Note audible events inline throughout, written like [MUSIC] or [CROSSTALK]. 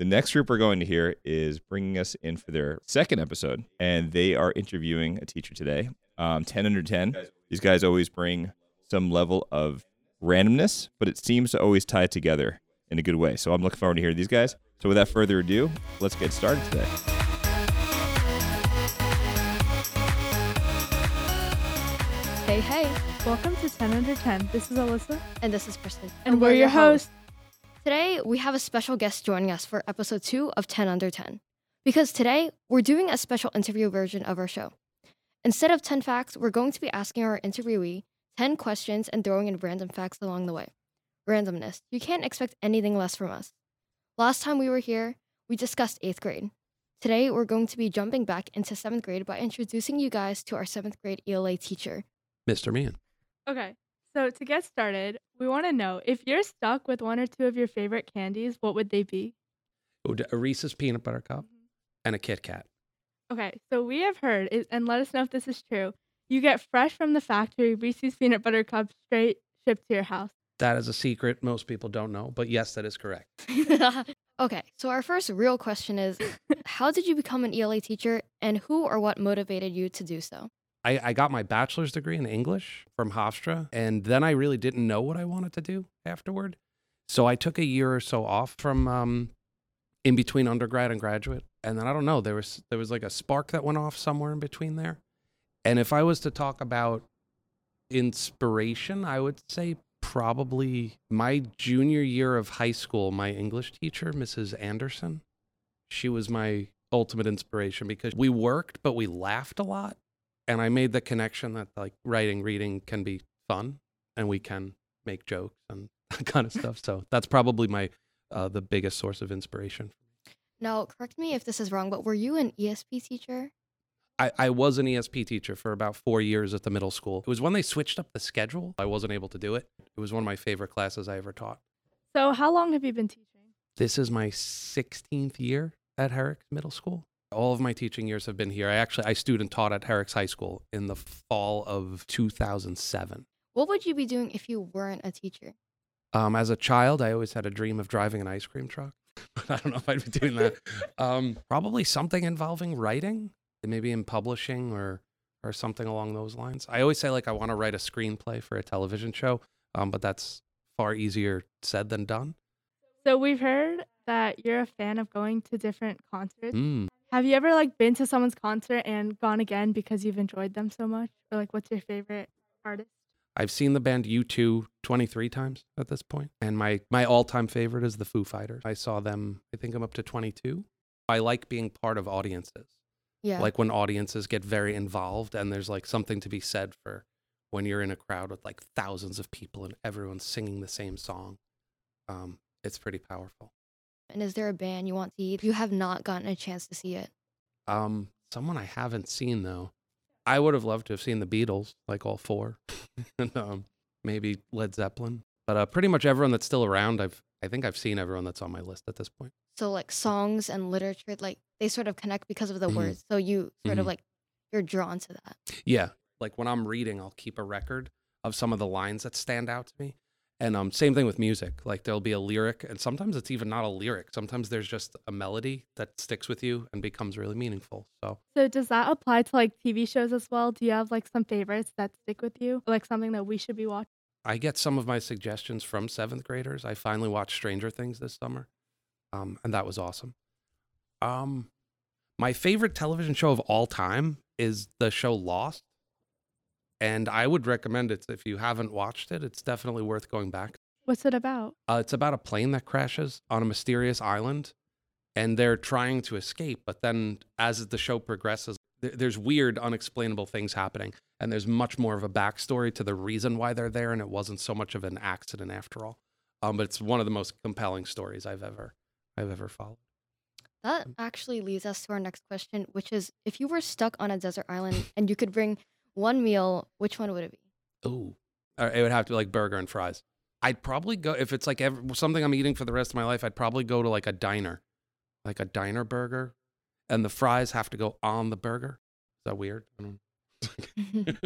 The next group we're going to hear is bringing us in for their second episode, and they are interviewing a teacher today. Um, 10 under 10. These guys always bring some level of randomness, but it seems to always tie together in a good way. So I'm looking forward to hearing these guys. So without further ado, let's get started today. Hey, hey, welcome to 10 Under 10. This is Alyssa, And this is Kristen. and, we're, your hosts. Today, we have a special guest joining us for episode two of 10 Under 10. Because today, we're doing a special interview version of our show. Instead of 10 facts, we're going to be asking our interviewee 10 questions and throwing in random facts along the way. Randomness. You can't expect anything less from us. Last time we were here, we discussed eighth grade. Today, we're going to be jumping back into seventh grade by introducing you guys to our seventh grade ELA teacher. Mr. Meehan. Okay, so to get started, we want to know if you're stuck with one or two of your favorite candies, what would they be? A Reese's peanut butter cup mm-hmm. and a Kit Kat. Okay, so we have heard, and let us know if this is true. You get fresh from the factory Reese's peanut butter cups straight shipped to your house. That is a secret most people don't know, but yes, that is correct. [LAUGHS] okay, so our first real question is [LAUGHS] How did you become an ELA teacher and who or what motivated you to do so? I, I got my bachelor's degree in English from Hofstra, and then I really didn't know what I wanted to do afterward. So I took a year or so off from um, in between undergrad and graduate, and then I don't know there was there was like a spark that went off somewhere in between there. And if I was to talk about inspiration, I would say probably my junior year of high school. My English teacher, Mrs. Anderson, she was my ultimate inspiration because we worked, but we laughed a lot and I made the connection that like writing, reading can be fun, and we can make jokes and [LAUGHS] that kind of [LAUGHS] stuff. So that's probably my uh, the biggest source of inspiration. Now, correct me if this is wrong, but were you an ESP teacher? I, I was an ESP teacher for about four years at the middle school. It was when they switched up the schedule. I wasn't able to do it. It was one of my favorite classes I ever taught. So, how long have you been teaching? This is my 16th year at Herricks Middle School. All of my teaching years have been here. I actually I student taught at Herrick's High School in the fall of 2007. What would you be doing if you weren't a teacher? Um, as a child, I always had a dream of driving an ice cream truck. [LAUGHS] But I don't know if I'd be doing that. [LAUGHS] um, probably something involving writing, maybe in publishing or or something along those lines. I always say like I want to write a screenplay for a television show, um, but that's far easier said than done. So, we've heard that you're a fan of going to different concerts. Mm. Have you ever like been to someone's concert and gone again because you've enjoyed them so much? Or like, what's your favorite artist? I've seen the band U2 23 times at this point, and my my all-time favorite is the Foo Fighters. I saw them. I think I'm up to 22. I like being part of audiences. Yeah. like when audiences get very involved and there's like something to be said for when you're in a crowd with like thousands of people and everyone's singing the same song um it's pretty powerful and is there a band you want to see if you have not gotten a chance to see it? um someone i haven't seen though i would have loved to have seen the beatles like all four [LAUGHS] and um maybe led zeppelin but uh pretty much everyone that's still around i've i think i've seen everyone that's on my list at this point So, like songs and literature, like they sort of connect because of the Mhm. words. So, you sort of Mhm. like, you're drawn to that. Yeah, like when I'm reading, I'll keep a record of some of the lines that stand out to me. And um, same thing with music. Like there'll be a lyric, and sometimes it's even not a lyric. Sometimes there's just a melody that sticks with you and becomes really meaningful. So So, does that apply to like TV shows as well? Do you have like some favorites that stick with you? Like something that we should be watching? I get some of my suggestions from seventh graders. I finally watched Stranger Things this summer, um, and that was awesome. Um, my favorite television show of all time is the show Lost, and I would recommend it if you haven't watched it. It's definitely worth going back. What's it about? Uh, it's about a plane that crashes on a mysterious island, and they're trying to escape. But then, as the show progresses, th- there's weird, unexplainable things happening, and there's much more of a backstory to the reason why they're there, and it wasn't so much of an accident after all. Um, but it's one of the most compelling stories I've ever, I've ever followed. That actually leads us to our next question, which is if you were stuck on a desert island and you could bring one meal, which one would it be? Ooh, Or it would have to be like burger and fries. I'd probably go if it's like ever, something I'm eating for the rest of my life. I'd probably go to like a diner, like a diner burger, and the fries have to go on the burger. Is that weird? I don't [LAUGHS]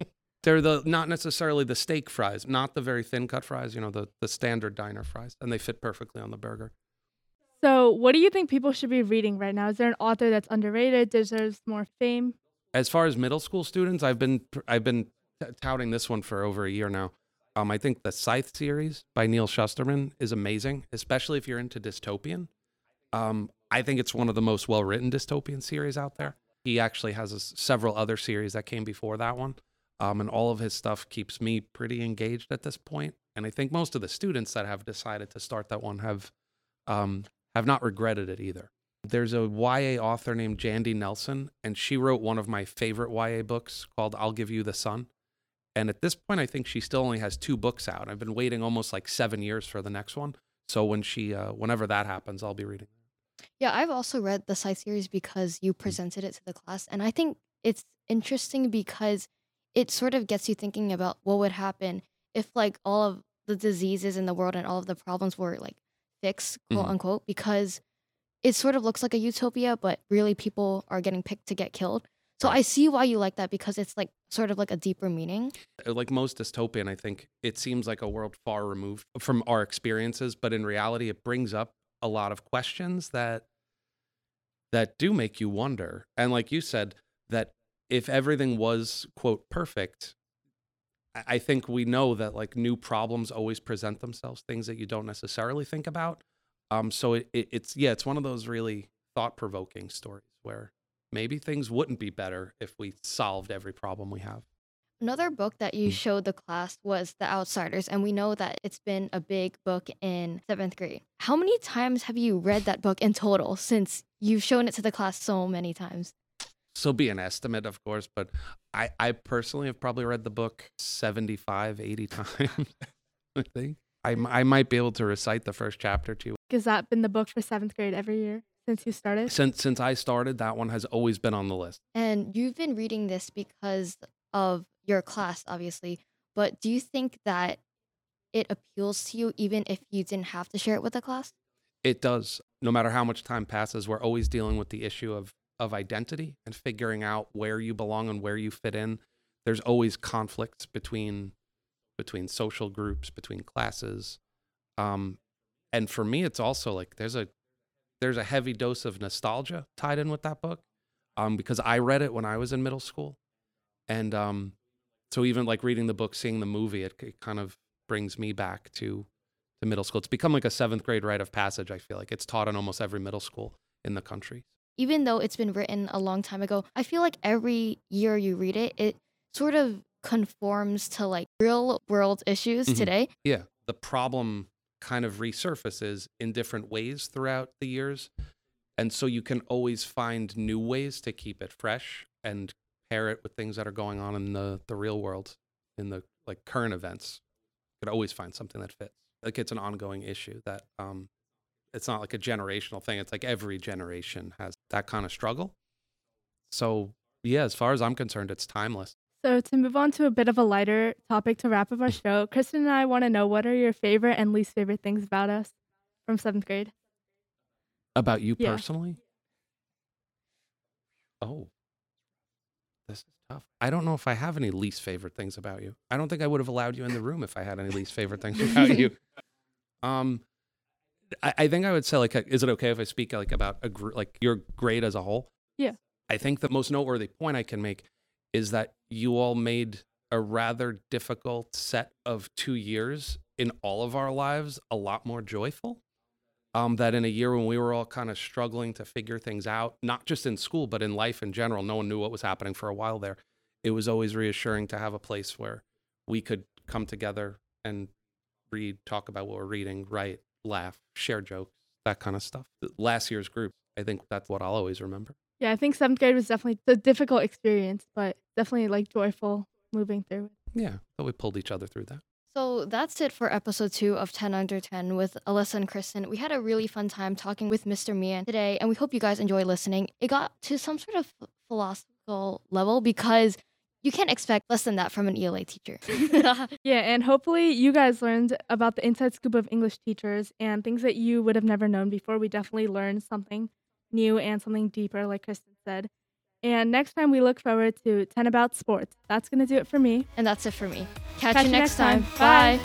[LAUGHS] They're the not necessarily the steak fries, not the very thin cut fries. You know, the the standard diner fries, and they fit perfectly on the burger. So, what do you think people should be reading right now? Is there an author that's underrated, deserves more fame? As far as middle school students, I've been I've been touting this one for over a year now. Um, I think the Scythe series by Neil Shusterman is amazing, especially if you're into dystopian. Um, I think it's one of the most well written dystopian series out there. He actually has a several other series that came before that one. Um, and all of his stuff keeps me pretty engaged at this point. And I think most of the students that have decided to start that one have um, have not regretted it either. There's a YA author named Jandy Nelson, and she wrote one of my favorite YA books called I'll Give You the Sun. And at this point, I think she still only has two books out. I've been waiting almost like seven years for the next one. So when she, uh, whenever that happens, I'll be reading. Yeah, I've also read the Scythe series because you presented it to the class. And I think it's interesting because it sort of gets you thinking about what would happen if like all of the diseases in the world and all of the problems were like fixed, quote Mhm. unquote, because it sort of looks like a utopia, but really people are getting picked to get killed. So. I see why you like that because it's like sort of like a deeper meaning. Uh, Like most dystopian, I think it seems like a world far removed from our experiences, but in reality, it brings up a lot of questions that that do make you wonder. And like you said, that if everything was quote perfect, I think we know that like new problems always present themselves, things that you don't necessarily think about. Um, so it, it, it's yeah, it's one of those really thought provoking stories where maybe things wouldn't be better if we solved every problem we have. Another book that you Mm. showed the class was The Outsiders, and we know that it's been a big book in seventh grade. How many times have you read that book in total since you've shown it to the class so many times? so be an estimate of course but i i personally have probably read the book 75 80 [LAUGHS] times i think I, m- I might be able to recite the first chapter to you Has that been the book for seventh grade every year since you started? since since i started that one has always been on the list And you've been reading this because of your class, obviously, but do you think that it appeals to you even if you didn't have to share it with the class? it does no matter how much time passes we're always dealing with the issue of of identity and figuring out where you belong and where you fit in there's always conflicts between between social groups between classes. Um and for me it's also like there's a there's a heavy dose of nostalgia tied in with that book um because i read it when i was in middle school. And um so even like reading the book seeing the movie it, it kind of brings me back to to middle school. It's become like a seventh grade rite of passage i feel like. It's taught in almost every middle school in the country. Even though it's been written a long time ago, I feel like every year you read it, it sort of conforms to like real world issues Mhm. today. yeah the problem kind of resurfaces in different ways throughout the years and so you can always find new ways to keep it fresh and pair it with things that are going on in the the real world in the like current events you could always find something that fits like it's an ongoing issue that um it's not like a generational thing it's like every generation has that kind of struggle so yeah as far as i'm concerned it's timeless So, to move on to a bit of a lighter topic to wrap up our show, Kristen and I want to know what are your favorite and least favorite things about us from seventh grade? About you Yeah. personally? Oh. This is tough. I don't know if I have any least favorite things about you. I don't think I would have allowed you in the room if I had any least favorite things about you. [LAUGHS] Um I, I think I would say like uh, is it okay if I speak like about a gr- like your grade as a whole? Yeah. I think the most noteworthy point I can make is that you all made a rather difficult set of 2 years in all of our lives a lot more joyful um, that in a year when we were all kind of struggling to figure things out, not just in school, but in life in general, no one knew what was happening for a while there. It was always reassuring to have a place where we could come together and read, talk about what we're reading, write, laugh, share jokes, that kind of stuff. Last year's group, I think that's what I'll always remember. Yeah, I think seventh grade was definitely a difficult experience, but definitely like joyful moving through it. Yeah, but we pulled each other through that. So that's it for episode two of 10 Under 10 with Alyssa and Kristen. We had a really fun time talking with Mr. Meehan today, and we hope you guys enjoy listening. It got to some sort of philosophical level because you can't expect less than that from an ELA teacher. [LAUGHS] [LAUGHS] Yeah, and hopefully you guys learned about the inside scoop of English teachers and things that you would have never known before. We definitely learned something new and something deeper, like Kristen said. And next time we look forward to 10 about sports. That's going to do it for me. and that's it for me. Catch, you next time. Bye.